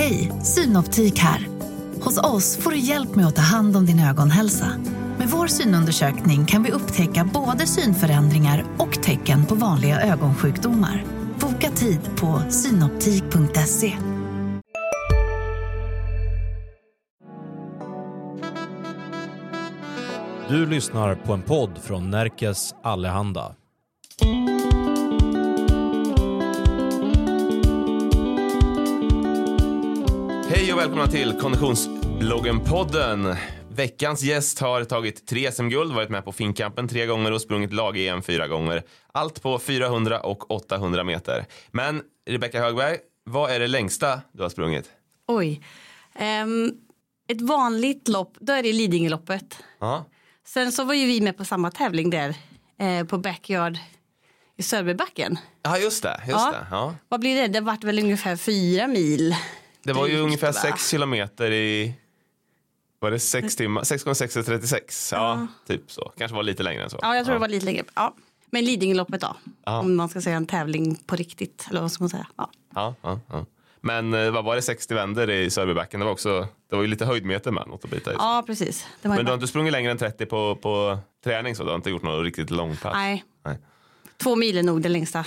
Hej, Synoptik här. Hos oss får du hjälp med att ta hand om din ögonhälsa. Med vår synundersökning kan vi upptäcka både synförändringar och tecken på vanliga ögonsjukdomar. Boka tid på synoptik.se. Du lyssnar på en podd från Närkes Allehanda. Hej och välkomna till Konditionsbloggen-podden. Veckans gäst har tagit tre SM-guld, varit med på Finnkampen tre gånger och sprungit lag-EM fyra gånger. Allt på 400 och 800 meter. Men Rebecka Högberg, vad är det längsta du har sprungit? Oj. Ehm, ett vanligt lopp, då är det Lidingöloppet. Ja, Sen så var ju vi med på samma tävling där eh, på Backyard i Sörbybacken. ja just det. Just Ja. det. Ja. Vad blir det? Det vart väl ungefär fyra mil. Det var ju Drygt, ungefär va? 6 kilometer i... Var det 6 timmar? 6 gånger 6 är 36. Ja, typ så. Kanske var lite längre än så. Ja, jag tror det var lite längre. Ja. Men Lidingöloppet då. Ja. Om man ska säga en tävling på riktigt. Eller vad ska man säga? Ja. Ja, ja, ja. Men eh, vad var det 60 vänder i Sörbybacken? Det var också, det var ju lite höjdmeter med något att bita i. ja, precis. Men du har inte sprungit längre än 30 på, på träning så? Du har inte gjort något riktigt långpass? Nej, Nej. två mil är nog det längsta.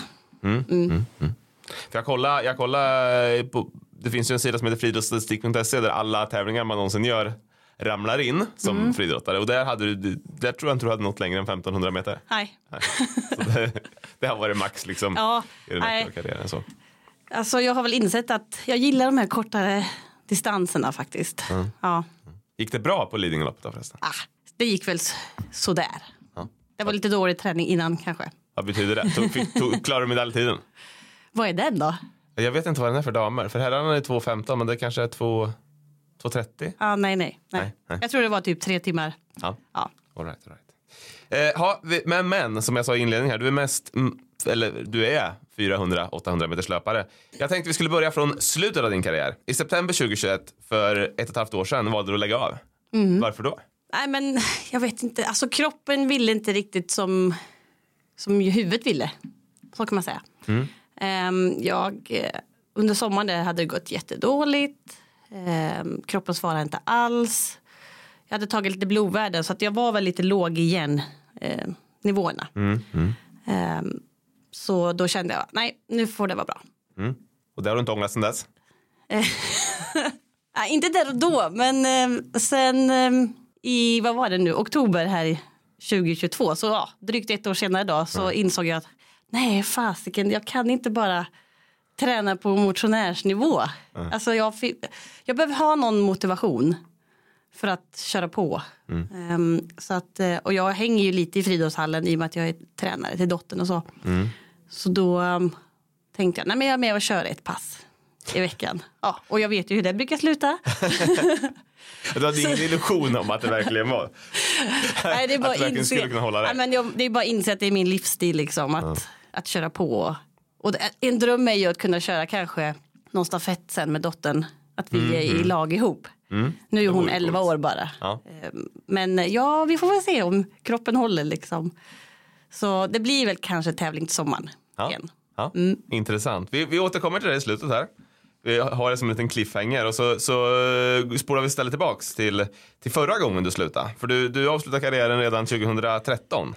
För jag kollade, jag kollade på, det finns ju en sida som heter friidrottsstatistik.se där alla tävlingar man någonsin gör ramlar in som Mm. friidrottare och där, hade du, där tror jag inte du hade nått längre än 1500 meter. Nej. Så det, det har varit max liksom Ja, i den här nej. karriären. Så. Alltså jag har väl insett att jag gillar de här kortare distanserna faktiskt. Ja. Gick det bra på Lidingöloppet då förresten? Ah, det gick väl sådär. Ja. Det var lite dålig träning innan kanske. Vad betyder det? Tog, fick, tog, klarade du medaljtiden? Vad är den då? Jag vet inte vad den är för damer. För herrarna är 2.15 men det kanske är 2 2.30. Ah, nej, nej, nej. Nej, nej. Jag tror det var typ tre timmar. Ja. Ja. All right, all right. Eh, ha, vi- men, men som jag sa i inledningen här, du är mest, mm, eller du är 400-800 meters löpare. Jag tänkte vi skulle börja från slutet av din karriär. I september 2021, för ett och ett halvt år sedan, valde du att lägga av. Varför då? Nej, men jag vet inte. Alltså kroppen ville inte riktigt som, som ju huvudet ville. Så kan man säga. Ehm, jag, eh, under sommaren hade det gått jättedåligt. Ehm, kroppen svarade inte alls. Jag hade tagit lite blodvärden så att jag var väl lite låg igen eh, nivåerna. Ehm, så då kände jag, nej nu får det vara bra. Och det har du inte ångrat sedan dess? Nej, inte där och då, men eh, sen eh, i, vad var det nu, oktober här 2022, så ja, drygt ett år senare då, så insåg jag att nej, fasiken, jag kan inte bara träna på motionärsnivå. Alltså jag, jag behöver ha någon motivation för att köra på. Ehm, så att, eh, och jag hänger ju lite i friidrottshallen i och med att jag är tränare till dottern och så. Så då um, tänkte jag, nej men jag är med och kör ett pass i veckan. Ja, och jag vet ju hur det brukar sluta. Du hade ingen illusion om att det verkligen var. Nej, det är bara att du verkligen inse, skulle kunna hålla dig. nej, men jag, det är bara att inse att det är min livsstil liksom, att, att köra på. Och en dröm är ju att kunna köra kanske någon stafett sen med dottern. Att vi är i lag ihop. Nu är hon vore 11 coolt. år bara. Ja. Ehm, Men eh, ja, vi får väl se om kroppen håller liksom. Så det blir väl kanske tävling till sommaren Ja. igen. Ja, Intressant. Vi, vi återkommer till det i slutet här. Vi har det som en liten cliffhanger och så, så eh, spolar vi istället tillbaks till, till förra gången du slutade. För du, du avslutade karriären redan 2013.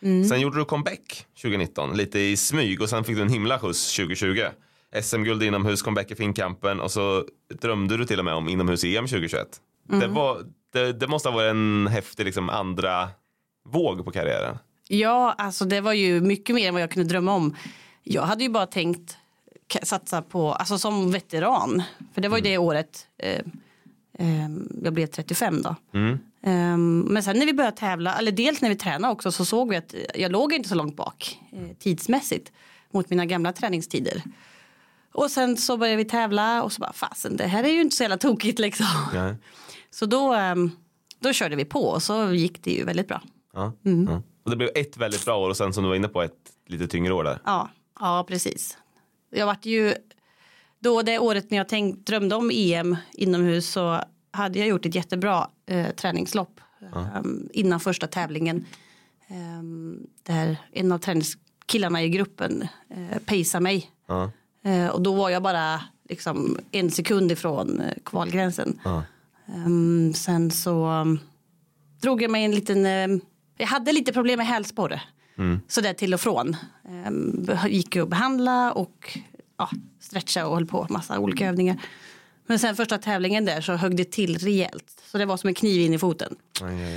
Sen gjorde du comeback 2019, lite i smyg och sen fick du en himla skjuts 2020. SM-guld inomhus, comeback i Finnkampen och så drömde du till och med om inomhus-EM 2021. Det, var, det, det måste ha varit en häftig liksom, andra våg på karriären. Ja, alltså det var ju mycket mer än vad jag kunde drömma om. Jag hade ju bara tänkt satsa på, alltså som veteran. För det var ju det året eh, jag blev 35 då. Eh, men sen när vi började tävla, eller dels när vi tränade också så såg vi att jag låg inte så långt bak eh, tidsmässigt mot mina gamla träningstider. Och sen så började vi tävla och så bara fasen det här är ju inte så jävla tokigt liksom. Nej. Så då, eh, då körde vi på och så gick det ju väldigt bra. Ja, ja. Och det blev ett väldigt bra år och sen som du var inne på ett lite tyngre år där. Ja, ja precis. Jag vart ju, då det året när jag tänkt, drömde om EM inomhus så hade jag gjort ett jättebra eh, träningslopp eh, innan första tävlingen. Eh, där en av träningskillarna i gruppen eh, pejsade mig. Ja. Eh, och då var jag bara liksom en sekund ifrån eh, kvalgränsen. Ehm, sen så um, drog jag mig en liten, um, jag hade lite problem med hälsporre. Sådär till och från. Um, gick ju att behandla och ja, stretcha och höll på massa olika övningar. Men sen första tävlingen där så högg det till rejält. Så det var som en kniv in i foten.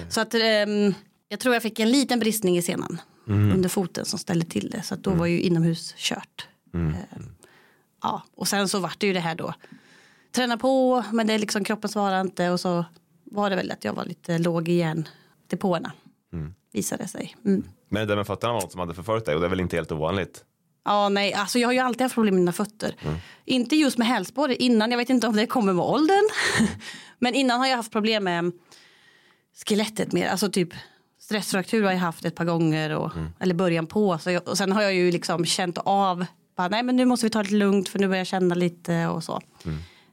Så att ehm, jag tror jag fick en liten bristning i senan under foten som ställde till det. Så att då var ju inomhus kört. Eh, ja, och sen så vart det ju det här då. Träna på, men det är liksom kroppen svarar inte och så var det väl att jag var lite låg i järndepåerna. Visade sig. Mm. Men det där med fötterna var något som hade förföljt dig och det är väl inte helt ovanligt? Ja, nej, alltså jag har ju alltid haft problem med mina fötter. Inte just med hälsporre innan, jag vet inte om det kommer med åldern. Men innan har jag haft problem med skelettet mer, alltså typ stressfraktur har jag haft ett par gånger och, eller början på. Så jag, och sen har jag ju liksom känt av, bara, nej men nu måste vi ta det lugnt för nu börjar jag känna lite och så.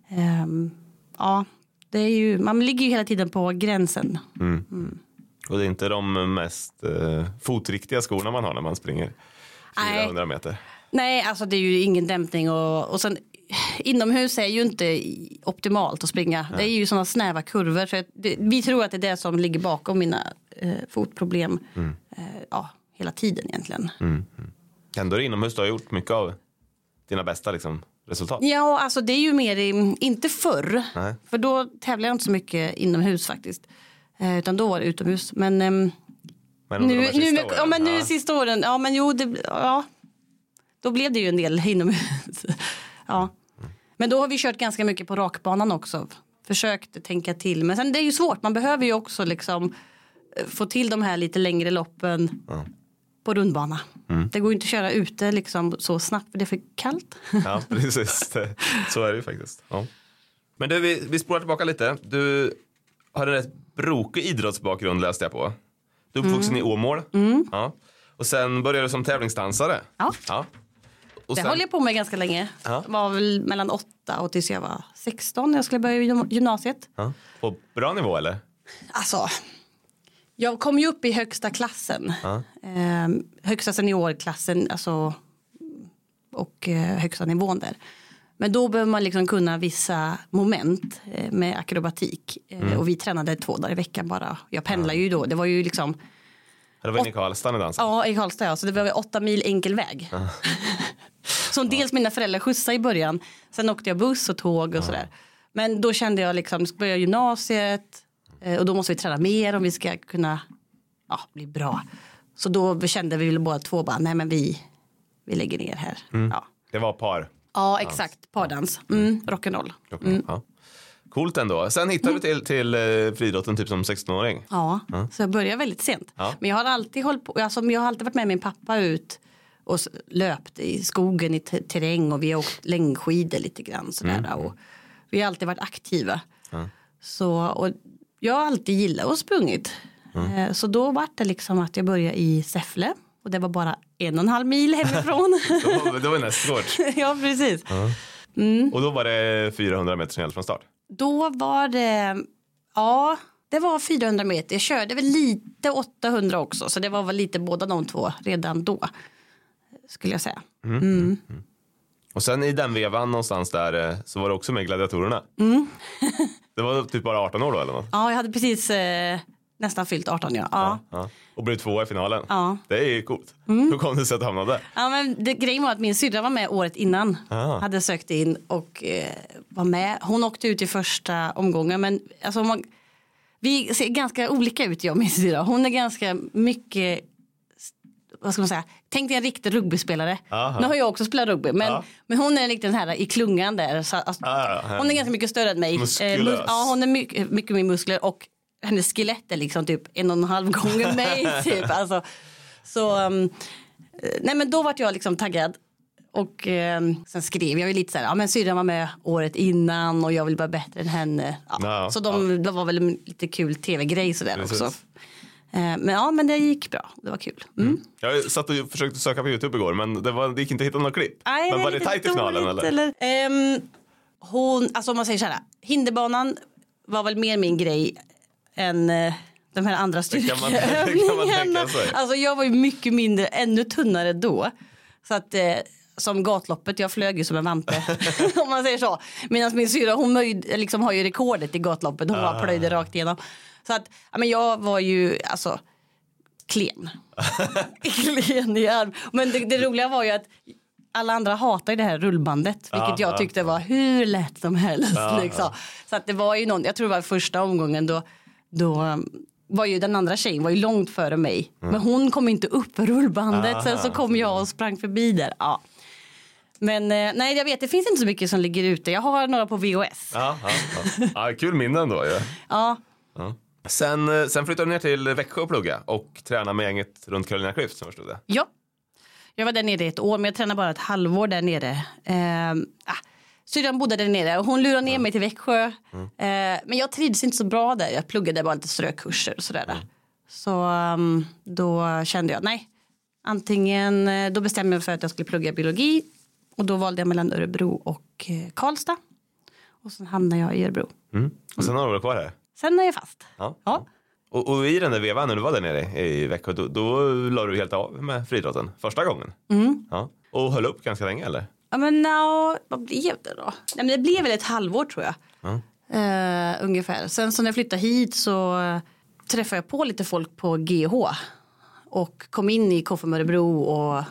Ehm, ja, det är ju, man ligger ju hela tiden på gränsen. Och det är inte de mest eh, fotriktiga skorna man har när man springer. 400 meter. Nej, alltså det är ju ingen dämpning och, och sen inomhus är ju inte optimalt att springa. Det är ju sådana snäva kurvor. Så det, vi tror att det är det som ligger bakom mina eh, fotproblem eh, ja, hela tiden egentligen. Ändå är det inomhus du har gjort mycket av dina bästa liksom, resultat. Ja, alltså det är ju mer, i, inte förr, Nej. för då tävlade jag inte så mycket inomhus faktiskt. Eh, utan då var det utomhus. Men, ehm, Men nu, de nu, åren, ja, men nu ja. sista åren, ja men jo, det, ja, då blev det ju en del inomhus. ja. Men då har vi kört ganska mycket på rakbanan också. Försökt tänka till, men sen det är ju svårt. Man behöver ju också liksom eh, få till de här lite längre loppen på rundbana. Mm. Det går ju inte att köra ute liksom så snabbt för det är för kallt. Ja, precis. Så är det ju faktiskt. Ja. Men du, vi, vi spolar tillbaka lite. Du har en rätt brokig idrottsbakgrund läste jag på. Du är uppvuxen i Åmål. Ja. Och sen började du som tävlingsdansare. Ja. ja. Och Det sen, höll jag på med ganska länge. Ja. var väl mellan åtta och tills jag var 16 när jag skulle börja gym- gymnasiet. ja. På bra nivå eller? Alltså, jag kom ju upp i högsta klassen. Ja. Ehm, högsta seniorklassen alltså, och eh, högsta nivån där. Men då behöver man liksom kunna vissa moment eh, med akrobatik. Eh, Och vi tränade två dagar i veckan bara. Jag pendlar ju då. Det var ju liksom, Det var inne i Karlstad ni dansade? ja i Karlstad ja. Så det var åtta mil enkel väg. Som dels mina föräldrar skjutsade i början. Sen åkte jag buss och tåg och sådär. Men då kände jag liksom, ska börja gymnasiet. eh, Och då måste vi träna mer om vi ska kunna ja, bli bra. Så då kände vi väl båda två bara, nej men vi, vi lägger ner här. Ja. Det var par. Ja, exakt. Pardans. Mm, rock'n'roll. Ja. Coolt ändå. Sen hittade du till, till eh, friidrotten typ som 16-åring. Ja, så jag började väldigt sent. Ja. Men jag har alltid hållit på, alltså, jag har alltid varit med min pappa ut och löpt i skogen i te- terräng och vi har åkt längdskidor lite grann sådär. Och vi har alltid varit aktiva. Så, och jag har alltid gillat och sprungit. Eh, Så då var det liksom att jag började i Säffle och det var bara en och en halv mil hemifrån. Det var, det var nästgårds. ja, precis. Och då var det 400 meter som gällde från start. Då var det, ja, det var 400 meter. Jag körde väl lite 800 också, så det var väl lite båda de två redan då. Skulle jag säga. Och sen i den vevan någonstans där eh, så var det också med gladiatorerna. det var typ bara 18 år då eller något? Ja, jag hade precis eh, nästan fyllt 18 ja. Ja. Ja. Och blev tvåa i finalen. Ja. Det är ju coolt. Hur kom det sig att du hamnade där? Ja, men det, grejen var att min syrra var med året innan. Ah. Hade sökt in och eh, var med. Hon åkte ut i första omgången. Men alltså, man, vi ser ganska olika ut jag och min syrra. Hon är ganska mycket vad ska man säga, tänk dig en riktig rugbyspelare. Aha. Nu har jag också spelat rugby men, Ja. men hon är den här i klungan där. Så, alltså, Ah, hon är ganska mycket större än mig. Muskulös. Eh, mus- ja hon är mycket, mycket mer muskler och hennes skelett är liksom typ en och en halv gånger mig. typ. alltså, så um, eh, nej men då vart jag liksom taggad. Och eh, sen skrev jag ju lite så här, ja men syrran var med året innan och jag vill vara bättre än henne. Ja. Ja, så de, det var väl en lite kul tv-grej sådär Precis. också. Eh, men ja men det gick bra, det var kul. Mm. Jag satt och försökte söka på Youtube igår men det, var, det gick inte att hitta några klipp. Nej, men var det tajt i finalen dåligt, eller? Ehm, hon, alltså om man säger så här, hinderbanan var väl mer min grej än eh, de här andra styrkeövningarna. Alltså jag var ju mycket mindre, ännu tunnare då. Så att eh, som gatloppet. Jag flög ju som en vante. om man säger så. Medan min syra hon möjde, liksom, har ju rekordet i gatloppet. Hon Ah. bara plöjde rakt igenom. Så att ja, men jag var ju alltså klen. klen i arm. Men det, det roliga var ju att alla andra hatar ju det här rullbandet. Vilket jag tyckte var hur lätt som helst. liksom. Så att det var ju någon, jag tror det var första omgången då, då var ju den andra tjejen var ju långt före mig. Men hon kom inte upp för rullbandet. Sen så kom jag och sprang förbi där. Ja. Men eh, nej, jag vet, det finns inte så mycket som ligger ute. Jag har några på VHS. Ja, ja, ja. ja, kul minnen då ju. Ja, Sen, eh, sen flyttade du ner till Växjö och plugga och tränade med gänget runt Carolina Klüft som jag förstod det. Ja. Jag var där nere i ett år, men jag tränade bara ett halvår där nere. Eh, ah, syrran bodde där nere och hon lurade ner mig till Växjö. Eh, men jag trivdes inte så bra där. Jag pluggade bara lite strökurser och sådär. Så um, då kände jag, nej. Antingen, eh, då bestämde jag mig för att jag skulle plugga biologi. Och då valde jag mellan Örebro och eh, Karlstad. Och sen hamnade jag i Örebro. Och sen har du varit kvar här. Sen är jag fast. Ja. Ja. Och, och i den där vevan när du var där nere i Växjö, då, då la du helt av med friidrotten första gången. Ja. Och höll upp ganska länge eller? Ja men no, vad blev det då? Nej, men det blev väl ett halvår tror jag. Eh, ungefär. Sen så när jag flyttade hit så träffade jag på lite folk på GH. Och kom in i KFUM Örebro och,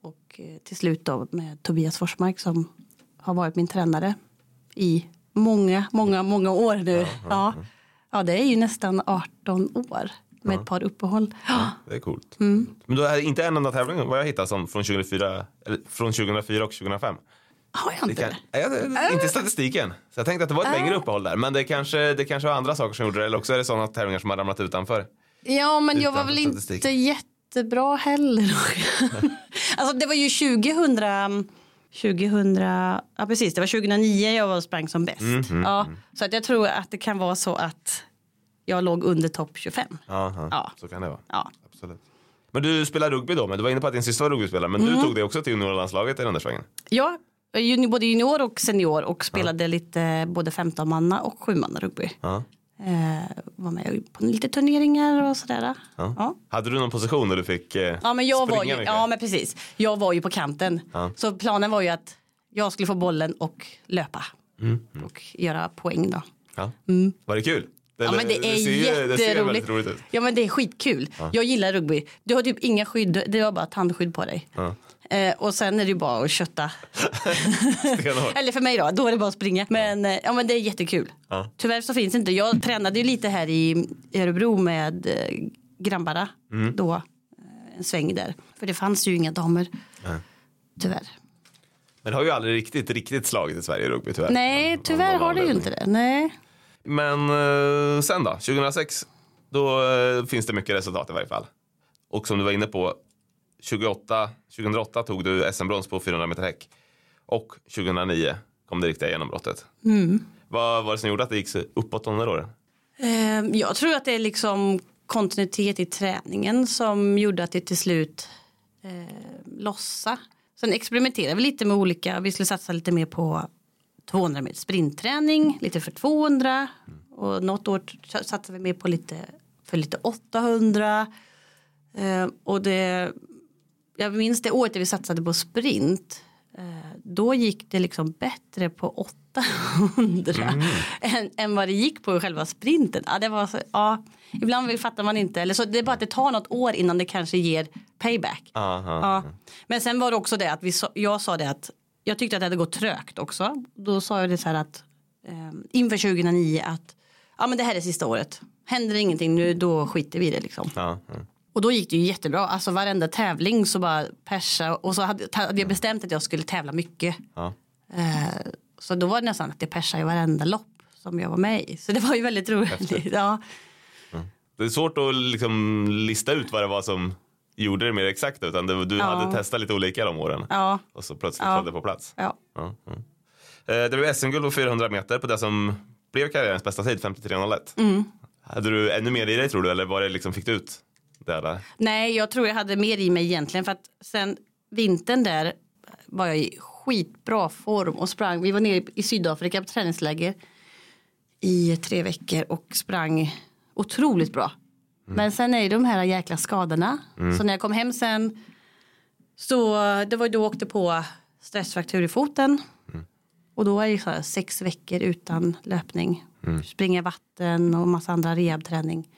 och eh, till slut då med Tobias Forsmark som har varit min tränare i många, många, många år nu. Ja, ja. det är ju nästan 18 år med ett par uppehåll. Ja. Det är coolt. Mm. Men du är inte en enda tävling vad jag hittat som från 2004, eller från 2004 och 2005. Har jag inte kan, det? det- inte statistiken. Så jag tänkte att det var ett längre uppehåll där. Men det kanske, det kanske var andra saker som gjorde det. Eller också är det sådana tävlingar som har ramlat utanför. Ja, men jag var Utanför väl statistik. inte jättebra heller. alltså det var ju 2000, 2000, ja precis, det var 2009 jag var sprang som bäst. Mhm, ja, så att jag tror att det kan vara så att jag låg under topp 25. Ja, ja, Ja. så kan det vara. Ja. Absolut. Men du spelar rugby då, men du var inne på att din syster var rugbyspelare. Men Mm. du tog det också till juniorlandslaget i den där svängen. Ja, både junior och senior och spelade lite både 15 manna och 7 manna rugby. Ja. Eh, var med på lite turneringar och sådär. Ja. Ja. Hade du någon position där du fick eh, Ja men jag var springa ju, mycket? ja men precis. Jag var ju på kanten. Ja. Så planen var ju att jag skulle få bollen och löpa. Mm, Och göra poäng då. Ja. Var det kul? Ja men det är Det ser jätteroligt. väldigt roligt ut. Ja men det är skitkul. Jag gillar rugby. Du har typ inga skydd, det har bara tandskydd på dig. Ja. Eh, och sen är det ju bara att kötta. Eller för mig då, då är det bara att springa. Men, eh, ja, men det är jättekul. Ja. Tyvärr så finns det inte. Jag tränade ju lite här i Örebro med eh, grabbarna Mm. då. Eh, en sväng där. För det fanns ju inga damer. Nej. Tyvärr. Men det har ju aldrig riktigt, riktigt slagit i Sverige rugby tyvärr. Nej, tyvärr har det ju inte det. Nej. Men eh, sen då, 2006, då eh, finns det mycket resultat i varje fall. Och som du var inne på, 28, 2008 tog du SM-brons på 400 meter häck. Och 2009 kom det riktiga genombrottet. Mm. Vad var det som gjorde att det gick uppåt de där åren? Eh, Jag tror att det är liksom kontinuitet i träningen som gjorde att det till slut eh, lossa. Sen experimenterade vi lite med olika, vi skulle satsa lite mer på 200 meter sprintträning, lite för 200 och något år satsade vi mer på lite för lite 800. Eh, och det, jag minns det året vi satsade på sprint. Eh, då gick det liksom bättre på 800 än, än vad det gick på själva sprinten. Ja, det var så, ja, ibland fattar man inte. Eller så det är bara att det tar något år innan det kanske ger payback. Ja. Men sen var det också det att vi, jag sa det att jag tyckte att det hade gått trögt också. Då sa jag det så här att eh, inför 2009 att ja, men det här är sista året. Händer det ingenting nu då skiter vi i det liksom. Ja, ja. Och då gick det ju jättebra. Alltså varenda tävling så bara persa. Och så hade, hade jag bestämt att jag skulle tävla mycket. Ja. Eh, så då var det nästan att det persade i varenda lopp som jag var med i. Så det var ju väldigt roligt. Ja. Det är svårt att liksom lista ut vad det var som gjorde det mer exakt. Utan det, du Ja. hade testat lite olika de åren. Ja. Och så plötsligt Ja. föll det på plats. Ja. Ja. Eh, Det blev SM-guld på 400 meter på det som blev karriärens bästa tid, 53.01. Mm. Hade du ännu mer i dig tror du, eller var det liksom, fick du ut det där? Nej, jag tror jag hade mer i mig egentligen. För att sen vintern där var jag i skitbra form och sprang. Vi var nere i Sydafrika på träningsläger i tre veckor och sprang otroligt bra. Men sen är det de här jäkla skadorna. Så när jag kom hem sen så det var då jag åkte på stressfraktur i foten. Mm. Och då är det så här sex veckor utan löpning. Mm. Springa vatten och massa andra rehabträning.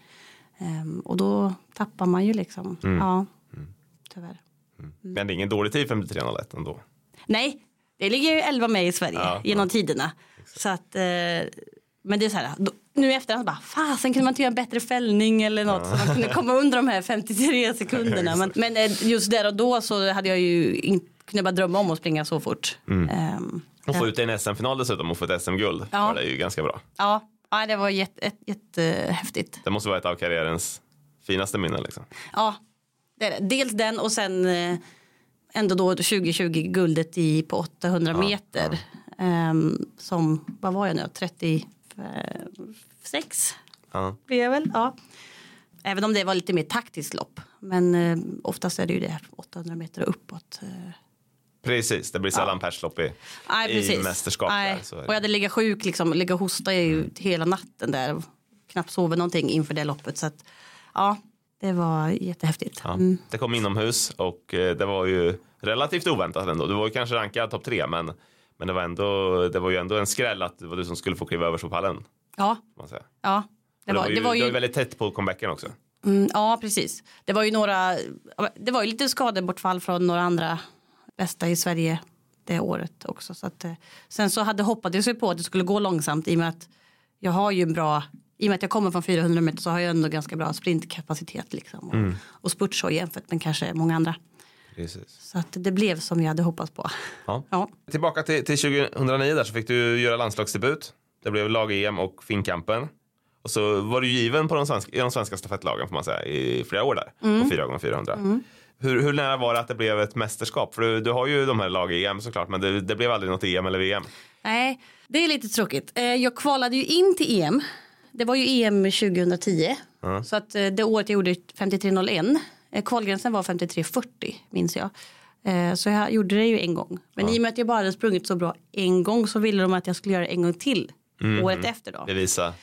Ehm, och då tappar man ju liksom. Mm. Ja, tyvärr. Men det är ingen dålig tid 53.01 ändå. Nej, det ligger ju 11 med i Sverige Ja, genom tiderna. Så att, eh, men det är så här, nu i efterhand bara, fasen kunde man inte göra en bättre fällning eller något så man kunde komma under de här 53 sekunderna. Men, men eh, just där och då så hade jag ju inte kunnat bara drömma om att springa så fort. Mm. Ehm, Och få ut i en SM-final dessutom och få ett SM-guld. Ja. Ja. Det är ju ganska bra. ja, ja, det var jätte, jätte, jättehäftigt. Det måste vara ett av karriärens finaste minnen. Liksom. Ja, det är det. Dels den och sen eh, ändå då 2020 guldet i på 800 meter. Ehm, som, vad var jag nu, 36 Ja. blir jag väl. Ja. Även om det var lite mer taktiskt lopp. Men eh, oftast är det ju det här 800 meter och uppåt. Eh. Precis, det blir sällan perslopp i, Nej, i mästerskap. Där. Och jag hade legat sjuk, liksom, ligga och hosta ju hela natten där. Knappt sovit någonting inför det loppet. Så att, ja, det var jättehäftigt. Ja. Mm. Det kom inomhus och eh, det var ju relativt oväntat ändå. Du var ju kanske rankad topp tre men, men det, var ändå, det var ju ändå en skräll att det var du som skulle få kliva över pallen. Ja, ja. Det Det var, var, ju, det var det var ju, väldigt tätt på comebacken också. mm, ja, precis. Det var ju några, det var ju lite skadebortfall från några andra bästa i Sverige det året också. Så att, eh, sen så hade hoppades jag på att det skulle gå långsamt i och med att jag har ju en bra, i och med att jag kommer från 400 meter så har jag ändå ganska bra sprintkapacitet liksom. Och, Mm. och spurtshow jämfört med kanske många andra. Precis. Så att det blev som jag hade hoppats på. Ja. Ja, Tillbaka till, till 2009 där så fick du göra landslagsdebut. Det blev lag-EM och Finnkampen. Och så var du given på de svenska, i de svenska stafettlagen får man säga i flera år där. Mm. På 4 gånger 400 Hur, hur nära var det att det blev ett mästerskap? För du, du har ju de här lag-EM såklart men det, det blev aldrig något EM eller VM. Nej, det är lite tråkigt. Eh, Jag kvalade ju in till EM. Det var ju EM 2010. Så att eh, det året jag gjorde 53.01. eh, Kvalgränsen var 53.40 minns jag. Så jag gjorde det ju en gång. Men i och med att jag bara hade sprungit så bra en gång så ville de att jag skulle göra det en gång till. Året efter då. Bevisa.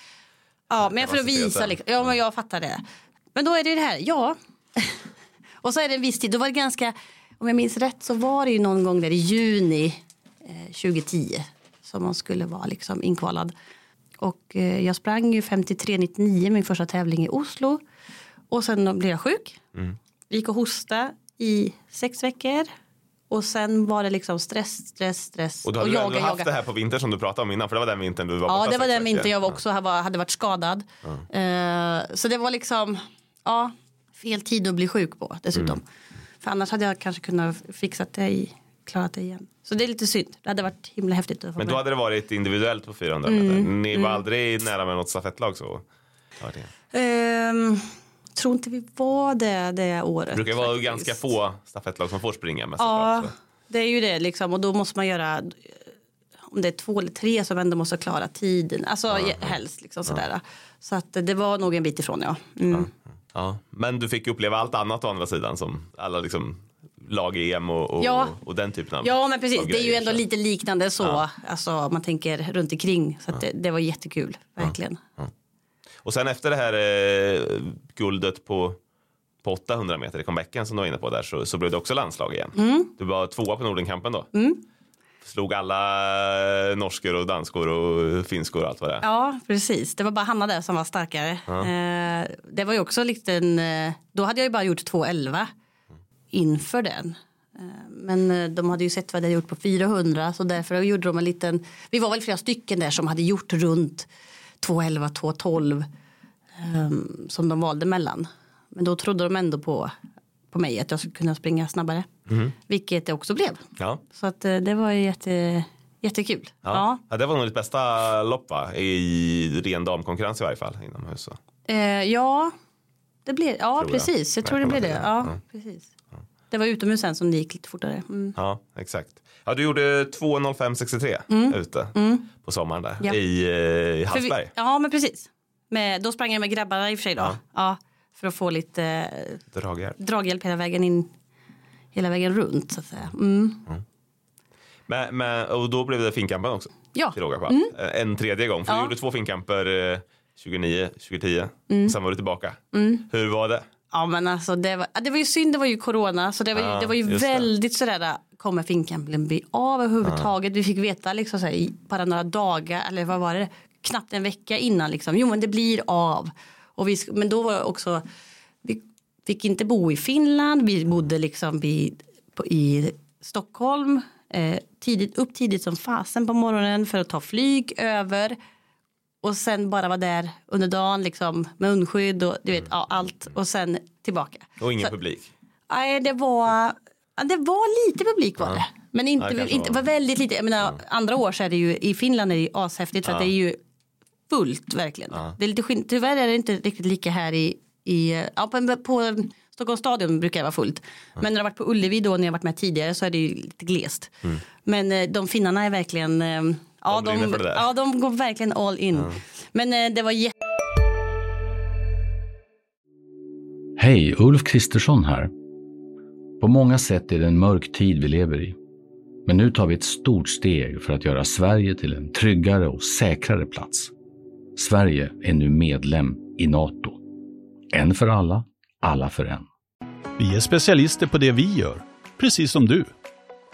Ja, men för att visa liksom. Ja, men jag fattar det. Men då är det det här, ja. och så är det en viss tid. Då var det ganska, om jag minns rätt så var det ju någon gång där i juni eh, 2010 som man skulle vara liksom inkvalad. Och eh, jag sprang ju 53.99 min första tävling i Oslo. Och sen blev jag sjuk. Gick och hosta i sex veckor. Och sen var det liksom stress, stress, stress. Och du hade och ju ändå haft det här på vintern som du pratade om innan för det var den vintern du var Ja, det var den vintern jag också var, hade varit skadad. Eh, så det var liksom, ja, fel tid att bli sjuk på dessutom. Mm. För annars hade jag kanske kunnat fixa det i, klarat det igen. Så det är lite synd. Det hade varit himla häftigt Men då med. hade det varit individuellt på 400 meter. Mm. Ni var aldrig nära med något stafettlag så? Ehm, tror inte vi var det det året. det brukar vara faktiskt. ganska få stafettlag som får springa mästerskap. Ja, så. det är ju det liksom. Och då måste man göra om det är två eller tre som ändå måste klara tiden. Alltså helst liksom sådär. Så att det var nog en bit ifrån ja. Mm. Ja. Men du fick uppleva allt annat å andra sidan som alla liksom lag-EM och, och, Ja. och den typen av Ja men precis, det är ju ändå så. lite liknande så. Alltså man tänker runt omkring. Så det, det var jättekul, verkligen. Och sen efter det här eh, guldet på, på 800 meter i comebacken som du var inne på där så, så blev det också landslag igen. Mm. Du var tvåa på Nordenkampen då. Slog alla eh, norskor och danskor och finskor och allt vad det är. Ja precis, det var bara Hanna där som var starkare. Eh, det var ju också lite en, eh, då hade jag ju bara gjort 2.11 inför den. Men de hade ju sett vad jag hade gjort på 400 så därför gjorde de en liten, vi var väl flera stycken där som hade gjort runt 2.11, 2.12 eh, som de valde mellan. Men då trodde de ändå på, på mig att jag skulle kunna springa snabbare. Vilket det också blev. Ja. Så att eh, det var jätte, jättekul. Ja. Ja. Ja. det var nog ditt bästa lopp va? I ren damkonkurrens i varje fall inomhus. Eh, ja, det blev, ja Tror jag. precis. Jag tror det blev det. Ja, precis. Det var utomhus sen som det gick lite fortare. Mm. Ja, exakt. Ja, du gjorde 2.05.63 ute på sommaren där Ja. i, eh, i För vi, Hallsberg. ja, men precis. Med, då sprang jag med grabbarna i och för sig då. Ja. Ja. för att få lite eh, Draghjälp. draghjälp hela vägen in. Hela vägen runt så att säga. Mm. Men, men, och då blev det finkampen också. Ja. Till råga allt. Eh, En tredje gång. För Ja. du gjorde två finkamper eh, 29, 2010. Mm. Sen var du tillbaka. Hur var det? Ja men alltså det var, det var ju synd, det var ju corona så det var ju, Ja, det var ju just det. väldigt sådär, kommer finkkampen bli av överhuvudtaget? Vi fick veta liksom såhär, bara några dagar eller vad var det, knappt en vecka innan liksom, jo men det blir av. Och vi, men då var också, vi fick inte bo i Finland, vi bodde liksom vid, på, i Stockholm, eh, tidigt, upp tidigt som fasen på morgonen för att ta flyg över och sen bara vara där under dagen liksom med munskydd och du vet ja, allt och sen tillbaka. Och ingen Så- publik. Nej, det var, ja, det var lite publik var det. Men Ja, inte, det kanske inte, var. var väldigt lite. Jag menar, Andra år så är det ju i Finland är det ju ashäftigt för att det är ju fullt verkligen. Det är lite skinn- tyvärr är det inte riktigt lika här i, i ja, på, på Stockholms stadion brukar det vara fullt. Men när det har varit på Ullevi då när jag varit med tidigare så är det ju lite glest. Men eh, de finnarna är verkligen eh, ja, de, ja, de går verkligen all in. Men eh, det var jätte Hej, Ulf Kristersson här. På många sätt är det en mörk tid vi lever i. Men nu tar vi ett stort steg för att göra Sverige till en tryggare och säkrare plats. Sverige är nu medlem i Nato. En för alla, alla för en. Vi är specialister på det vi gör, precis som du.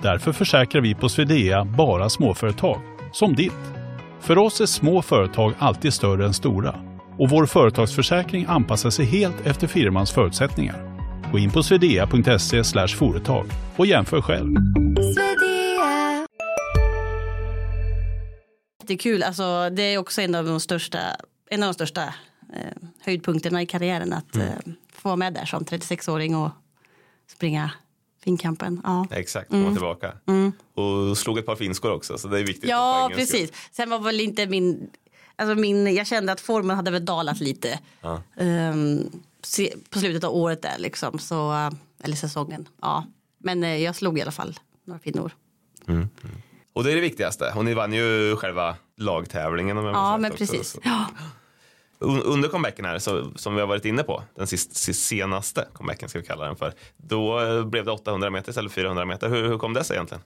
Därför försäkrar vi på Swedea bara småföretag, som ditt. För oss är små företag alltid större än stora och vår företagsförsäkring anpassar sig helt efter firmans förutsättningar. Gå in på swedea.se företag och jämför själv. jättekul. Alltså, det är också en av de största, en av de största eh, höjdpunkterna i karriären att Mm. eh, få vara med där som 36-åring och springa finkampen. Ja. Exakt, komma tillbaka. Och slog ett par finskor också, så det är viktigt. Mm. Ja, precis. Sen var väl inte min, alltså min, jag kände att formen hade väl dalat lite ehm, se- på slutet av året där liksom, så, eller säsongen. Ja. Men eh, jag slog i alla fall några finnor. Och det är det viktigaste. Och ni vann ju själva lagtävlingen. Om jag Ja, men också. precis. Så- Ja. Un- Under comebacken här, så, som vi har varit inne på, den sist, sist, senaste comebacken ska vi kalla den för. Då eh, blev det 800 meter istället för 400 meter. Hur, hur kom det sig egentligen?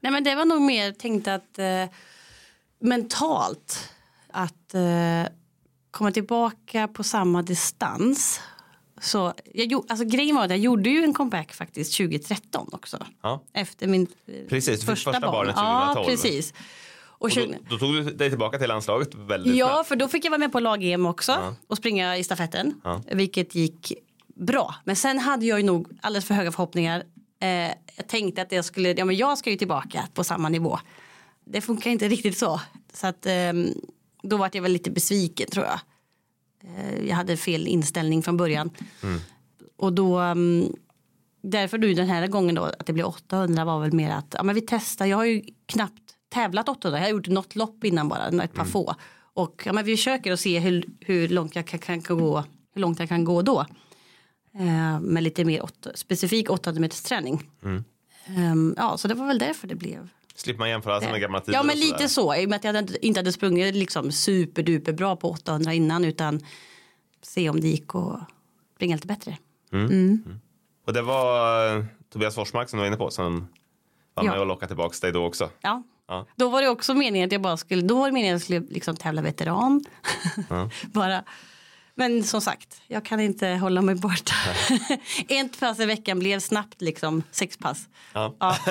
Nej men det var nog mer tänkt att eh, mentalt att eh, komma tillbaka på samma distans. Så jag, alltså, grejen var att jag gjorde ju en comeback faktiskt 2013 också. Ja. Efter min eh, Precis, fick första barnet Ja 2012. precis. Och Och då, 20 då tog du dig tillbaka till landslaget väldigt Ja, snabbt. för då fick jag vara med på lag-EM också och springa i stafetten, Ja. vilket gick bra. Men sen hade jag ju nog alldeles för höga förhoppningar. Eh, jag tänkte att jag skulle, ja men jag ska ju tillbaka på samma nivå. Det funkar inte riktigt så. Så att ehm, då var jag väl lite besviken tror jag. Eh, jag hade fel inställning från början. Och då, mm, därför nu den här gången då att det blev 800 var väl mer att ja, men vi testar. Jag har ju knappt tävlat 800. Jag har gjort något lopp innan bara, ett par få. Och ja, men vi försöker att se hur, hur långt jag kan, kan, gå. Hur långt jag kan gå då. Eh, med lite mer åtta, specifik 800 meters träning. Ehm, ja, så det var väl därför det blev. Slipper man jämföra sig med gamla tider Ja, men lite så. I och med att jag hade- inte hade sprungit liksom superduper bra på 800 innan utan se om det gick att springa lite bättre. Och det var eh, Tobias Forsmark som du var inne på som var Ja. med och lockade tillbaka dig då också. Ja. Ja. Då var det också meningen att jag bara skulle, då var det meningen att jag skulle liksom tävla veteran. bara. Men som sagt, jag kan inte hålla mig borta. Ett pass i veckan blev snabbt liksom sex pass. Ja. Ja.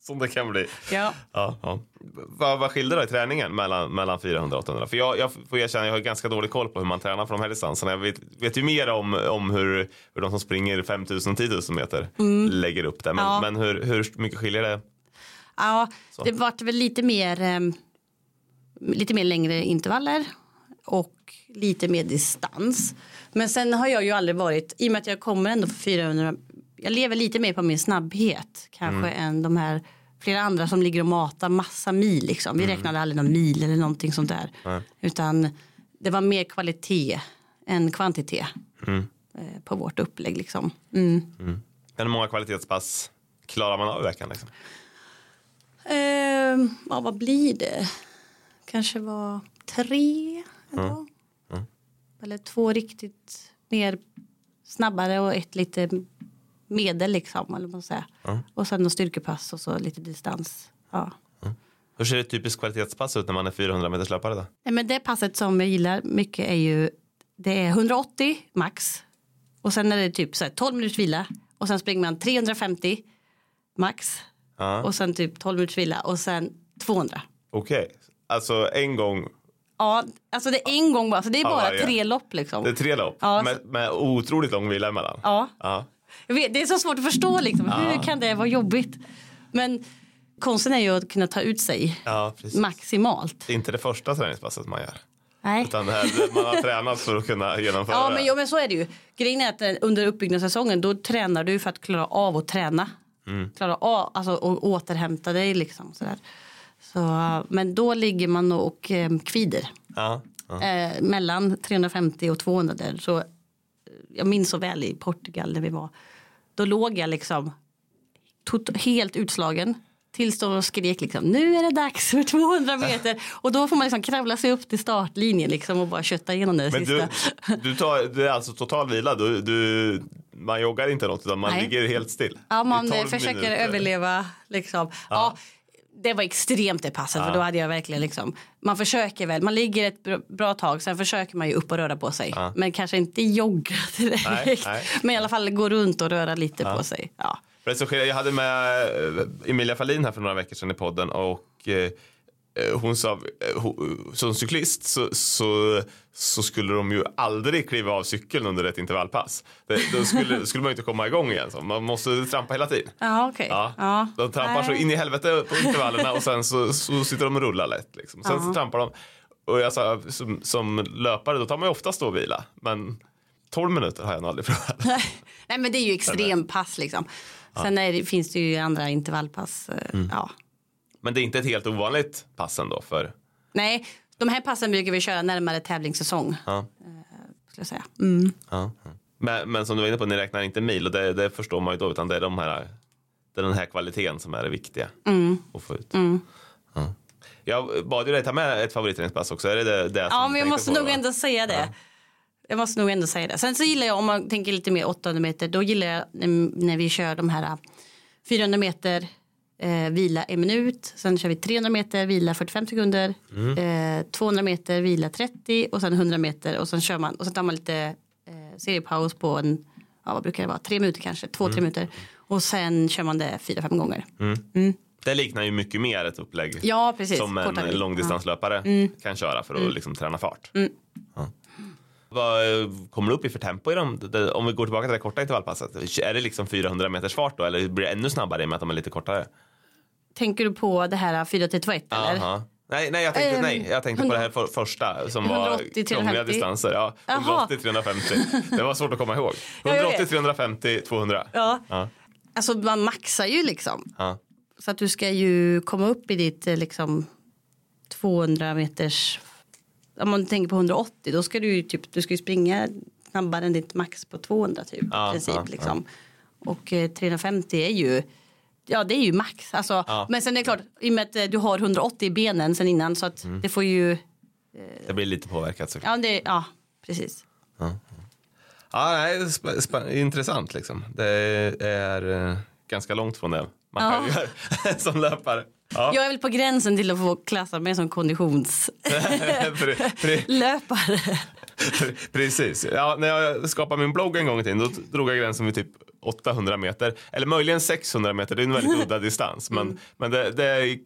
Som det kan bli. Ja. Ja, ja. Vad, vad skiljer då i träningen mellan, mellan 400 och 800? För jag, jag får erkänna, jag har ganska dålig koll på hur man tränar för de här distanserna. Jag vet, vet ju mer om, om hur, hur de som springer 5000 och 10 000 meter lägger upp det. Men, Ja. men hur, hur mycket skiljer det? Ja, det vart väl lite mer, ehm, lite mer längre intervaller och lite mer distans. Men sen har jag ju aldrig varit, i och med att jag kommer ändå för 400, jag lever lite mer på min snabbhet kanske än de här flera andra som ligger och matar massa mil liksom. Vi räknade aldrig någon mil eller någonting sånt där. Utan det var mer kvalitet än kvantitet eh, på vårt upplägg liksom. Mm. Hur många kvalitetspass klarar man av i veckan? Liksom? Ehm, ja, vad blir det? Kanske var tre. ändå. Eller två riktigt mer snabbare och ett lite medel liksom. Eller man säger. Och sen något styrkepass och så lite distans. Ja. Hur ser ett typiskt kvalitetspass ut när man är 400 meters löpare? Då? Nej, men det passet som jag gillar mycket är ju det är 180 max Och sen är det typ så här 12 minuters vila. Och sen springer man 350 max. Ja. Och sen typ 12 minuters vila. Och sen 200. Okej, alltså en gång. Ja, alltså det är en gång bara. Så det är Ja, bara varje. tre lopp liksom. Det är tre lopp Ja, med, med otroligt lång vila emellan. Ja. Ja. Vet, det är så svårt att förstå liksom. Hur kan det vara jobbigt? Men konsten är ju att kunna ta ut sig Ja, maximalt. Det är inte det första träningspasset man gör. Nej. Utan här, man har tränat för att kunna genomföra Ja det. men, jo, men så är det ju. Grejen är att eh, under uppbyggnadssäsongen då tränar du för att klara av att träna. Mm. Klara av, alltså och återhämta dig liksom. Sådär. Så, men då ligger man och eh, kvider. Ja, ja. Eh, mellan 350 och 200 där. Så, eh, jag minns så väl i Portugal när vi var. Då låg jag liksom helt utslagen. Tills de skrek liksom nu är det dags för 200 meter. Och då får man liksom kravla sig upp till startlinjen liksom och bara kötta igenom det Men sista. du, du tar, det är alltså total vila. Du, du, man joggar inte något utan man Nej. ligger helt still. Ja, man 12 försöker minuter. överleva. Liksom. Ja. det var extremt det passet för då hade jag verkligen liksom, man försöker väl, man ligger ett bra, tag, sen försöker man ju upp och röra på sig. Men kanske inte jogga direkt. Nej, nej. Men i alla fall gå runt och röra lite på sig. Ja. Jag hade med eh, Emilia Fahlin här för några veckor sedan i podden och eh, eh, hon sa, eh, ho- som cyklist så, så, så skulle de ju aldrig kliva av cykeln under ett intervallpass. Det, då skulle, skulle man inte komma igång igen. Så man måste trampa hela tiden. Ja, okej. Ja. Ja. De trampar så Nej. in i helvete på intervallerna och sen så, så sitter de och rullar lätt. Liksom. Sen så trampar de. Och jag sa, som, som löpare då tar man ju ofta stå och vila. Men 12 minuter har jag nog aldrig provat. Nej men det är ju extrempass liksom. Sen är det, finns det ju andra intervallpass. eh, Mm. Ja. Men det är inte ett helt ovanligt pass ändå för Nej, de här passen brukar vi köra närmare tävlingssäsong. Ja. eh, Skulle jag säga. Mm. Ja. Men, men som du var inne på, ni räknar inte mil och det, det förstår man ju då utan det är, de här, det är den här kvaliteten som är det viktiga att få ut. Ja. Jag bad ju dig ta med ett favoritträningspass också. Är det det, det Ja, men jag måste på nog då? ändå säga det. Jag måste nog ändå säga det. Sen så gillar jag om man tänker lite mer 800 meter. Då gillar jag när, när vi kör de här 400 meter eh, vila en minut. Sen kör vi 300 meter vila 45 sekunder. Eh, 200 meter vila 30 och sen 100 meter och sen kör man och sen tar man lite eh, seriepaus på en ja, vad brukar det vara tre minuter kanske två tre minuter och sen kör man det fyra fem gånger. Det liknar ju mycket mer ett upplägg Ja precis. som en Kortare. långdistanslöpare kan köra för att liksom träna fart. Ja. Vad eh, kommer du upp i för tempo i dem? Om vi går tillbaka till det korta intervallpasset. Är det liksom 400 meters fart då eller blir det ännu snabbare i och med att de är lite kortare? Tänker du på det här 4321 eller? Aha. Nej, nej, jag tänkte, Ehm, nej, jag tänkte på det här för, första som 180, var krångliga 350. distanser. Ja, Jaha. 180, 350. Det var svårt att komma ihåg. Ja, jag 180, vet. 350, 200. Ja. Ja. Alltså man maxar ju liksom. Ja. Så att du ska ju komma upp i ditt eh, liksom 200 meters. Om man tänker på 180 då ska du ju typ du ska ju springa snabbare än ditt max på 200 typ Ja, princip liksom. Och eh, 350 är ju Ja det är ju max. Alltså, Ja. Men sen är det klart i och med att eh, du har 180 i benen sen innan så att det får ju Det blir lite påverkat såklart. ja, det, ja precis. Ja, nej, sp- sp- intressant liksom. Det är eh, ganska långt från det man Ja. själv gör som löpare. Ja. Jag är väl på gränsen till att få klassa mig som konditionslöpare. Pre- pre- Precis. Ja, när jag skapade min blogg en gång i tiden då drog jag gränsen vid typ 800 meter. Eller möjligen 600 meter. Det är en väldigt udda distans. Men, men det, det är,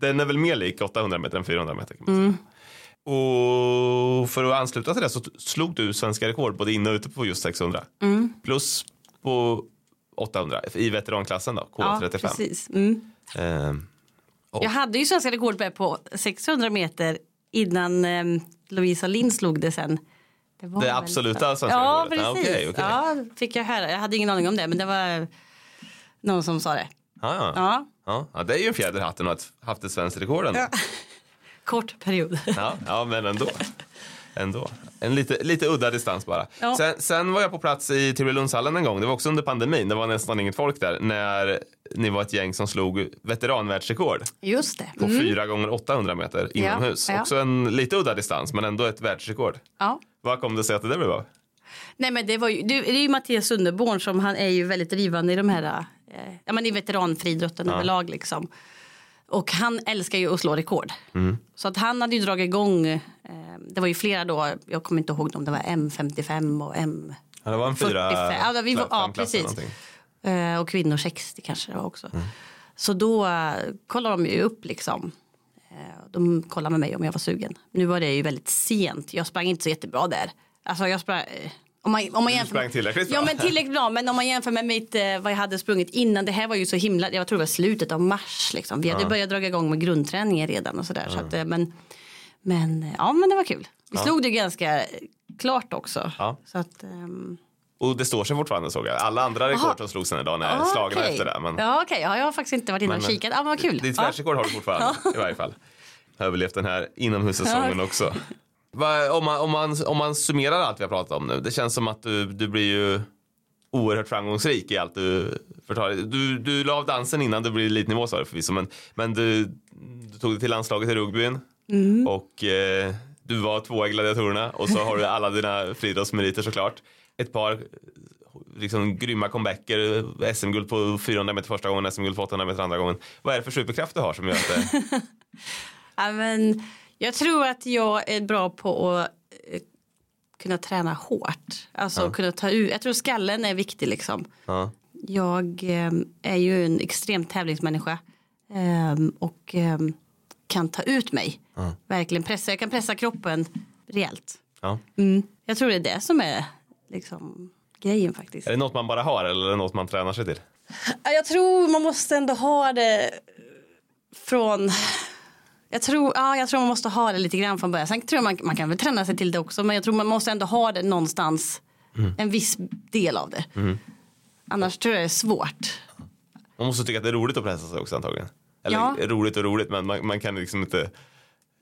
den är väl mer lik 800 meter än 400 meter. Kan man säga. Och för att ansluta till det så slog du svenska rekord både inne och ute på just 600. Plus på 800 i veteranklassen då, Ja, K35. precis. Mm. Ehm, Jag hade ju svenska rekord på 600 meter innan eh, Lovisa Lind slog det sen. var Det absoluta svenska ja, rekordet? Ja, precis. okej, okej. Ja, fick jag höra. Jag hade ingen aning om det, men det var någon som sa det. ja, ja. Ja, Ja. Ja, det är ju en fjäder i hatten att ha haft ett svenskt rekord ändå. kort period. Ja, ja men ändå. ändå. En lite, lite udda distans bara. Ja. Sen, sen var jag på plats i Tibblelundshallen en gång. Det var också under pandemin. Det var nästan inget folk där. När ni var ett gäng som slog veteranvärldsrekord Just det. på Mm. 4 gånger 800 meter inomhus. ja. Också en lite udda distans men ändå ett världsrekord. Ja. Vad kom det sig att det där blev av? Nej, men det, var ju, det, är ju Mattias Sunderborn som han är ju väldigt drivande i de här eh, ja, men i veteranfriidrotten överlag. Liksom. Och han älskar ju att slå rekord. Så att han hade ju dragit igång, eh, det var ju flera då, jag kommer inte ihåg om det var M55 och M... Ja, det var en fyra, 45. Ja, vi var- ja, precis. Eh, och kvinnor 60 kanske det var också. Mm. Så då eh, kollade de ju upp liksom. Eh, de kollade med mig om jag var sugen. Nu var det ju väldigt sent. Jag sprang inte så jättebra där. Alltså jag sprang... eh, Om man, om man Du jämför, sprang tillräckligt bra. Ja men tillräckligt bra. Men om man jämför med mitt, eh, vad jag hade sprungit innan. Det här var ju så himla, jag tror det var slutet av mars. Liksom. Vi hade börjat dra igång med grundträningen redan och sådär. Så att, men, men ja men det var kul. Vi slog det ganska klart också. Ja. Så att, ehm, Och det står sig fortfarande såg jag. Alla andra rekord Aha. som slogs sen idag är Ah, slagna okej. efter det. Men, Ja okej, ja, jag har faktiskt inte varit inne och Men, kikat. Men vad kul. Ditt världsrekord har du fortfarande i varje fall. Överlevt den här inomhussäsongen också. Va, om, man, om, man, om man summerar allt vi har pratat om nu. Det känns som att du, du blir ju oerhört framgångsrik i allt du förtar. Du, du la av dansen innan du blev elitnivå sa du förvisso. Men, men du, du tog dig till landslaget i rugbyn. Mm. Och eh, du var tvåa i gladiatorerna. Och så har du alla dina friidrottsmeriter såklart. Ett par liksom grymma comebacker. SM-guld på 400 meter första gången, SM-guld på 800 meter andra gången. Vad är det för superkraft du har som gör att det... Ja, men jag tror att jag är bra på att eh, kunna träna hårt. Alltså kunna ta ut, jag tror skallen är viktig liksom. Ja. Jag eh, är ju en extrem tävlingsmänniska. eh, och eh, kan ta ut mig. Verkligen pressa, jag kan pressa kroppen rejält. Ja. Mm. Jag tror det är det som är liksom grejen faktiskt. Är det något man bara har eller är det något man tränar sig till? Ja, Jag tror man måste ändå ha det från... Jag tror, ja, jag tror man måste ha det lite grann från början. Sen tror jag man, man kan väl träna sig till det också. Men jag tror man måste ändå ha det någonstans. En viss del av det. Annars tror jag det är svårt. Man måste tycka att det är roligt att pressa sig också antagligen. Eller Ja. roligt och roligt men man, man kan liksom inte...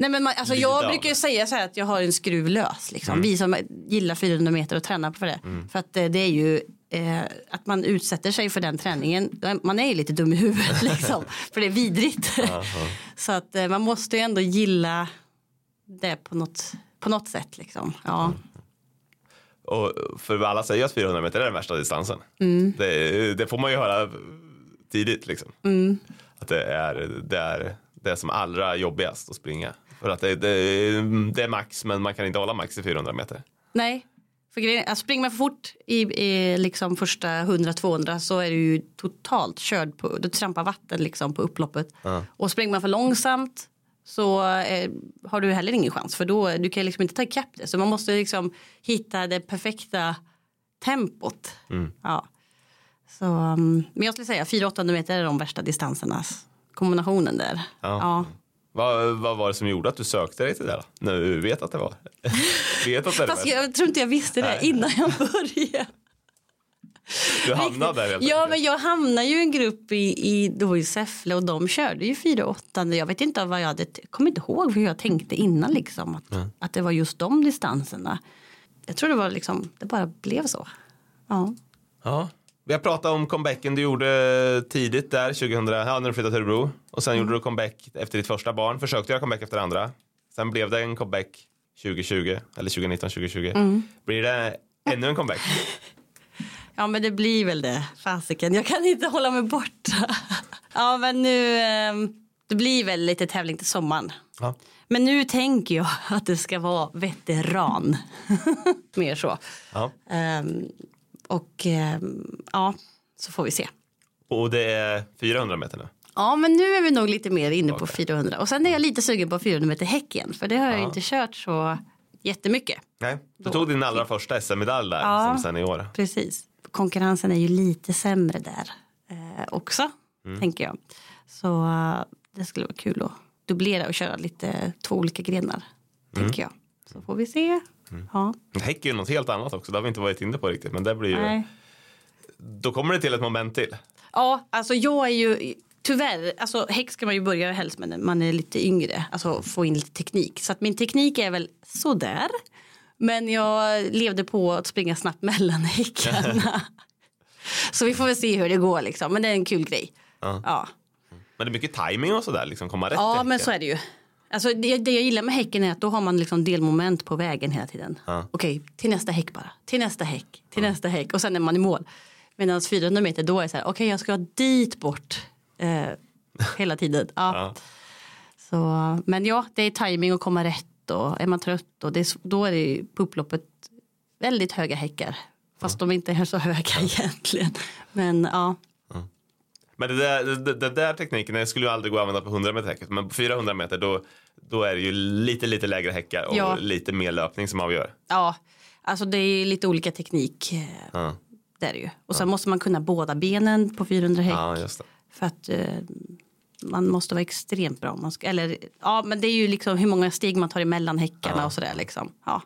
Nej, men man, alltså, Lida jag brukar säga så här att jag har en skruv lös. Liksom. Vi som gillar 400 meter och tränar på det. För att eh, det är ju eh, att man utsätter sig för den träningen. Man är ju lite dum i huvudet liksom. för det är vidrigt. så att eh, man måste ju ändå gilla det på något, på något sätt. Liksom. Ja. Och för alla säger att 400 meter är den värsta distansen. Mm. Det, det får man ju höra tidigt liksom. Att det är, det är det som allra jobbigast att springa. För att det, det, det är max men man kan inte hålla max i 400 meter. Nej, för grejen, alltså springer man för fort i, i liksom första 100-200 så är du ju totalt körd på, du trampar vatten liksom på upploppet. Och springer man för långsamt så eh, har du heller ingen chans för då du kan liksom inte ta ikapp det. Så man måste liksom hitta det perfekta tempot. Ja. Så, um, men jag skulle säga 400-800 meter är de värsta distanserna. Kombinationen där. Ja. Ja. Vad, vad var det som gjorde att du sökte dig till det du vet att det var? vet att det Fast värsta. jag tror inte jag visste det Nej. innan jag började. Du hamnade där helt Ja enkelt. men jag hamnade ju i en grupp i, i, då i Säffle och de körde ju 4-8. Jag vet inte vad jag hade, kommer inte ihåg hur jag tänkte innan liksom. Att, att det var just de distanserna. Jag tror det var liksom, det bara blev så. Ja. Ja. Vi har pratat om comebacken du gjorde tidigt där, 2000, ja, när du flyttade till Örebro. Och sen gjorde du comeback efter ditt första barn. Försökte göra comeback efter andra. Sen blev det en comeback 2020, eller 2019, 2020. Blir det ännu en comeback? ja men det blir väl det, fasiken. Jag kan inte hålla mig borta. ja men nu, eh, det blir väl lite tävling till sommaren. Ja. Men nu tänker jag att det ska vara veteran. Mer så. ja. Ehm, och ehm, ja, så får vi se. Och det är 400 meter nu. Ja, men nu är vi nog lite mer inne på Okej. 400. Och sen är jag lite sugen på 400 meter häcken. För det har jag inte kört så jättemycket. Nej, du tog din allra första SM-medalj där Ja. som senior. Precis. Konkurrensen är ju lite sämre där eh, också, tänker jag. Så eh, det skulle vara kul att dubblera och köra lite två olika grenar, tänker jag. Så får vi se. Ja, Häck är ju något helt annat också, det har vi inte varit inne på riktigt. Men det blir ju, nej. då kommer det till ett moment till. Ja, alltså jag är ju tyvärr, alltså häck ska man ju börja helst med när man är lite yngre, alltså få in lite teknik. Så att min teknik är väl sådär. Men jag levde på att springa snabbt mellan häckarna. så vi får väl se hur det går liksom, men det är en kul grej. Ja. Ja, Men det är mycket timing och sådär, liksom komma rätt ja men så är det ju. Alltså det, det jag gillar med häcken är att då har man liksom delmoment på vägen hela tiden. Ja. Okej, till nästa häck bara. Till nästa häck. Till nästa häck. Och sen är man i mål. Medan 400 meter då är det så här, okej jag ska dit bort. Eh, hela tiden. Ja. Ja. Så, men ja, det är timing att komma rätt och är man trött och det är, då är det på upploppet väldigt höga häckar. Fast de inte är så höga egentligen. Men ja, Men det där, det, det där tekniken det skulle ju aldrig gå att använda på 100 meter häcket. Men på 400 meter då, då är det ju lite, lite lägre häckar och Ja. lite mer löpning som avgör. ja, alltså det är lite olika teknik. Ja, Det är det ju. Och sen måste man kunna båda benen på 400 häck. ja. För att eh, man måste vara extremt bra. om Man ska, eller, ja, men det är ju liksom hur många steg man tar emellan häckarna och sådär. Liksom. Ja.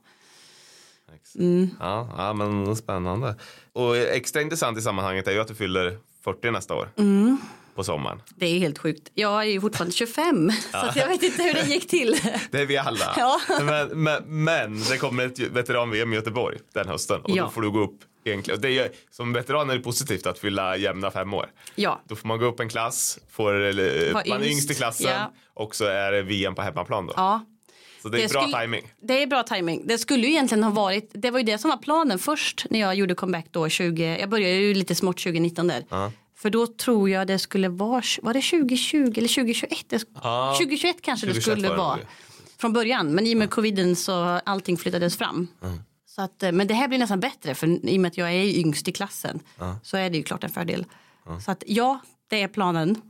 Ja, ja, men spännande. Och extra intressant i sammanhanget är ju att du fyller 40 nästa år. Mm. På sommaren. Det är helt sjukt. Jag är ju fortfarande 25 så att jag vet inte hur det gick till. Det är vi alla. Ja. Men, men, men det kommer ett veteran-VM i Göteborg den hösten och Ja. då får du gå upp egentligen. Det är, som veteran är det positivt att fylla jämna fem år. Ja, Då får man gå upp en klass, får, Var man är yngst i klassen ja. och så är det VM på hemmaplan då. ja. Så det är bra skulle- timing. Det är bra timing. Det skulle ju egentligen ha varit, det var ju det som var planen först när jag gjorde comeback då 20, jag började ju lite smått 2019 där. För då tror jag det skulle vara, var det 2020 eller 2021? Det, Ja. 2021 kanske 2021 det skulle var det vara från början. Men i och med coviden så allting flyttades fram. Så att, eh, men det här blir nästan bättre för i och med att jag är yngst i klassen så är det ju klart en fördel. Så att ja, det är planen.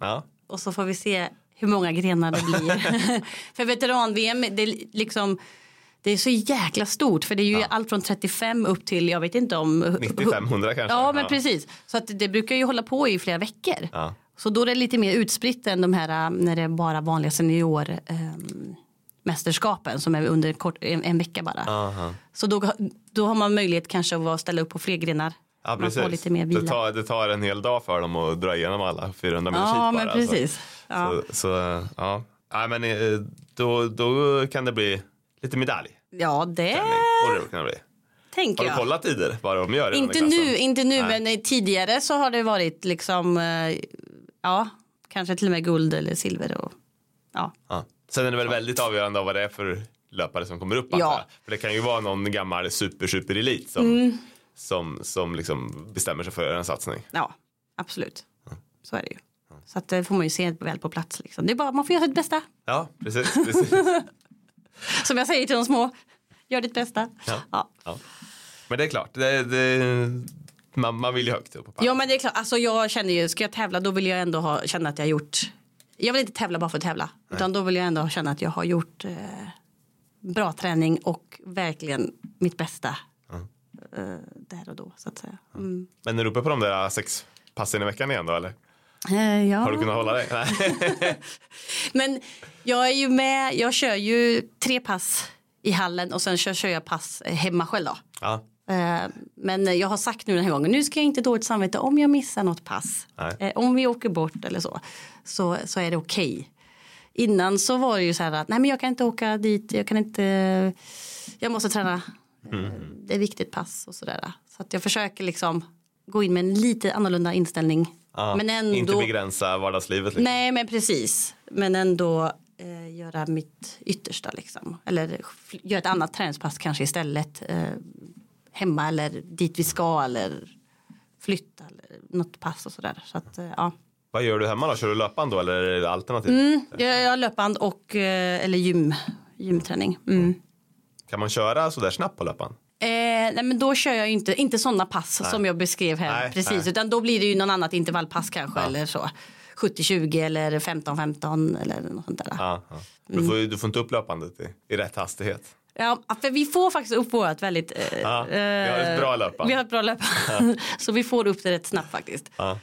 Och så får vi se hur många grenar det blir. för veteran-VM, det liksom det är så jäkla stort för det är ju allt från 35 upp till jag vet inte om 9500 kanske. Ja men precis. Så att det brukar ju hålla på i flera veckor. Ja. Så då är det lite mer utspritt än de här äh, när det är bara vanliga senior ähm, mästerskapen som är under kort, en, en vecka bara. Aha. Så då, då har man möjlighet kanske att ställa upp på fler grenar. Ja, man precis. får lite mer vila. Det, tar, det tar en hel dag för dem att dra igenom alla 400 meters ja men bara, alltså. Ja. Så, så ja. Nej, men eh, då, då kan det bli lite medalj. ja det Borde det kunna bli. tänker Har du jag. kollat tider vad de gör? Inte nu, inte nu Nej. men eh, tidigare så har det varit liksom, eh, ja, kanske till och med guld eller silver. Och, ja. Ja. Sen är det väl väldigt avgörande av vad det är för löpare som kommer upp. Ja. För det kan ju vara någon gammal super super elit som, Mm. som, som liksom bestämmer sig för en satsning. ja, absolut. Så är det ju. Så att det får man ju se väl på plats. Liksom. Det är bara, man får göra sitt bästa. Ja, precis. precis. Som jag säger till de små, gör ditt bästa. Ja. Ja. Ja. Men det är klart, det, det, man, man vill ju högt upp på pallen. Ja men det är klart, alltså jag känner ju, ska jag tävla då vill jag ändå ha, känna att jag har gjort, jag vill inte tävla bara för att tävla. Utan då vill jag ändå känna att jag har gjort eh, bra träning och verkligen mitt bästa. Eh, där och då så att säga. Mm. Men är du uppe på de där sex passen i veckan igen då eller? Eh, ja. Har du kunnat hålla dig? Men jag är ju med, jag kör ju tre pass i hallen och sen kör, kör jag pass hemma själv då. Ja. Eh, Men jag har sagt nu den här gången, nu ska jag inte dåligt samvete om jag missar något pass. Eh, Om vi åker bort eller så, så, så är det okej. Innan så var det ju så här att nej men jag kan inte åka dit, jag kan inte, jag måste träna. Eh, Det är viktigt pass och sådär. Så att jag försöker liksom gå in med en lite annorlunda inställning. Ja. Men ändå, Inte begränsa vardagslivet. Liksom. Nej men precis. Men ändå eh, göra mitt yttersta liksom. Eller göra ett annat träningspass kanske istället. Eh, hemma eller dit vi ska eller flytta eller något pass och sådär. Så att eh, ja. Vad gör du hemma då? Kör du löpande då eller är det alternativt? Mm, jag, har löpband och eh, eller gym, gymträning. Mm. Kan man köra sådär snabbt på löpan? Eh, nej men då kör jag inte, inte sådana pass som jag beskrev här Nej, precis. nej. Utan då blir det ju någon annat intervallpass kanske eller så. 70-20 eller 15-15 eller något sånt där. Ja, ja. Du, Mm. får, du får inte upp löpandet i, i rätt hastighet. Ja, för vi får faktiskt upp vårt väldigt... Eh, Ja, vi har ett bra löpband. Vi har ett bra löpband. så vi får upp det rätt snabbt faktiskt. Ja.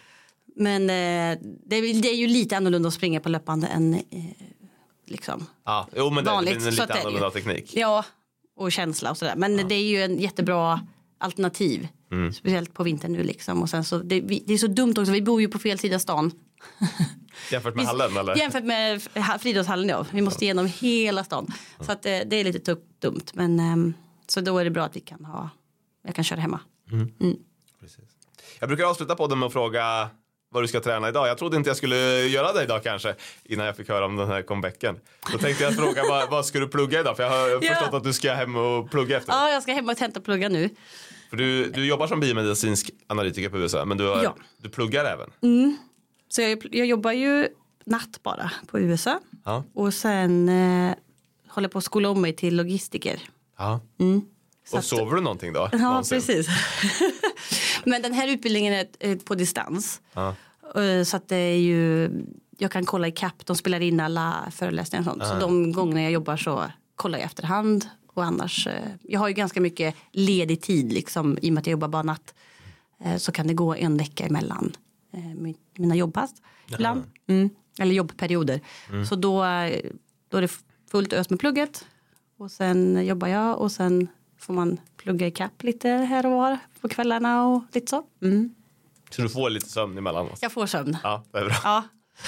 Men eh, det, är, det är ju lite annorlunda att springa på löpband än eh, liksom. Ja, jo men det, Vanligt, det är en lite det det annorlunda teknik. Ja, och känsla och sådär. Men det är ju en jättebra alternativ. Mm. Speciellt på vintern nu liksom. Och sen så, det, vi, det är så dumt också, vi bor ju på fel sida stan. Jämfört med hallen eller? Jämfört med ha- friidrottshallen ja. Vi måste igenom hela stan. Så att, eh, det är lite dumt. Men ehm, så då är det bra att vi kan ha, jag kan köra hemma. Precis. Jag brukar avsluta podden med att fråga vad du ska träna idag. Jag trodde inte jag skulle göra det idag kanske innan jag fick höra om den här comebacken. Då tänkte jag fråga vad, vad ska du plugga idag? För jag har Ja. förstått att du ska hem och plugga efter. Ja, jag ska hem och plugga nu. För du, du jobbar som biomedicinsk analytiker på USA men du, har, Ja. du pluggar även. Så jag, jag jobbar ju natt bara på USA. Ja. Och sen eh, håller på att skola om mig till logistiker. Ja. Och att- sover du någonting då? Ja, Någonsin? precis. Men den här utbildningen är eh, på distans. Ja. Eh, Så att det är ju, jag kan kolla i kapp, de spelar in alla föreläsningar och sånt. Så de gånger jag jobbar så kollar jag efterhand. Och annars, eh, jag har ju ganska mycket ledig tid liksom, i och med att jag jobbar bara natt. Så kan det gå en vecka emellan mi- mina jobbpass ibland. Mm. Eller jobbperioder. Så då, då är det fullt ös med plugget. Och sen jobbar jag och sen får man plugga i kapp lite här och var på kvällarna och lite så. Mm. Så du får lite sömn emellanåt? Jag får sömn. Ja, det är bra. Ja.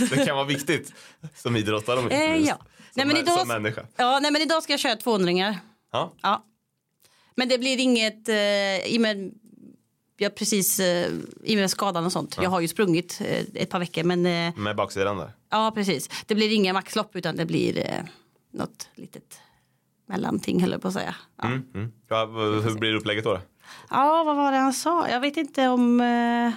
Det kan vara viktigt som idrottare. om inte Eh, ja. Som, Nej, men idag, som människa. ja, nej, men idag ska jag köra 200 Ja. Ja. Men det blir inget, eh, i och med, jag precis, eh, i och med skadan och sånt. Jag har ju sprungit eh, ett par veckor men eh, Med baksidan där. ja precis. Det blir inga maxlopp utan det blir eh, något litet mellanting höll jag på att säga. Ja. Mm, mm. Ja, hur blir upplägget då? ja, vad var det han sa? Jag vet inte om, eh,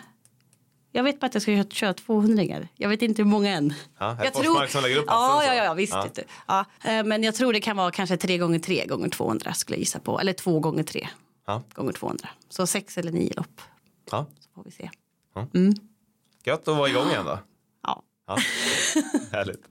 jag vet bara att jag ska köra, köra 200 Jag vet inte hur många än. Ja, är det jag Forsmark som lägger upp ja, ja, ja, visst. Ja. du. Ja. eh, Men jag tror det kan vara kanske 3 gånger 3 gånger 200 skulle jag gissa på. Eller 2 gånger 3 Ja. gånger 200. Så 6 eller 9 lopp. Ja. Så får vi se. Gött att vara igång igen då. Ja. Ja. Härligt.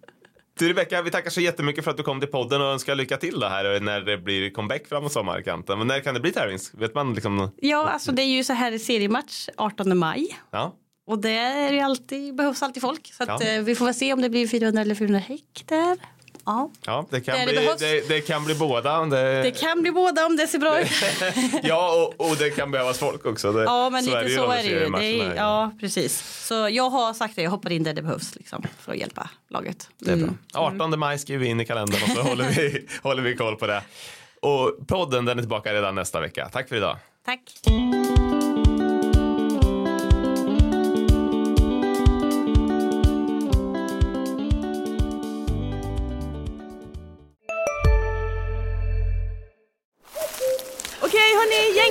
Du Rebecka, vi tackar så jättemycket för att du kom till podden och önskar lycka till då här när det blir comeback framåt sommarkanten. Men när kan det bli tävlings? Vet man liksom? ja, alltså det är ju så här seriematch 18 maj. Ja, Och det är alltid, behövs alltid folk. Så att, Ja. eh, vi får väl se om det blir 400 eller 400 häck där. Ja. ja det, kan det bli, det, det kan bli båda. Det, Det kan bli båda om det ser bra ut. ja, och, och det kan behövas folk också. Ja, men lite så är det ju. Det är, ja, precis. Så jag har sagt det, jag hoppar in där det behövs liksom, för att hjälpa laget. Det är bra. Mm. 18 maj skriver vi in i kalendern och så håller vi, håller vi koll på det. Och podden den är tillbaka redan nästa vecka. Tack för idag. Tack.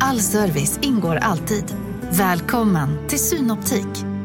All service ingår alltid. Välkommen till Synoptik.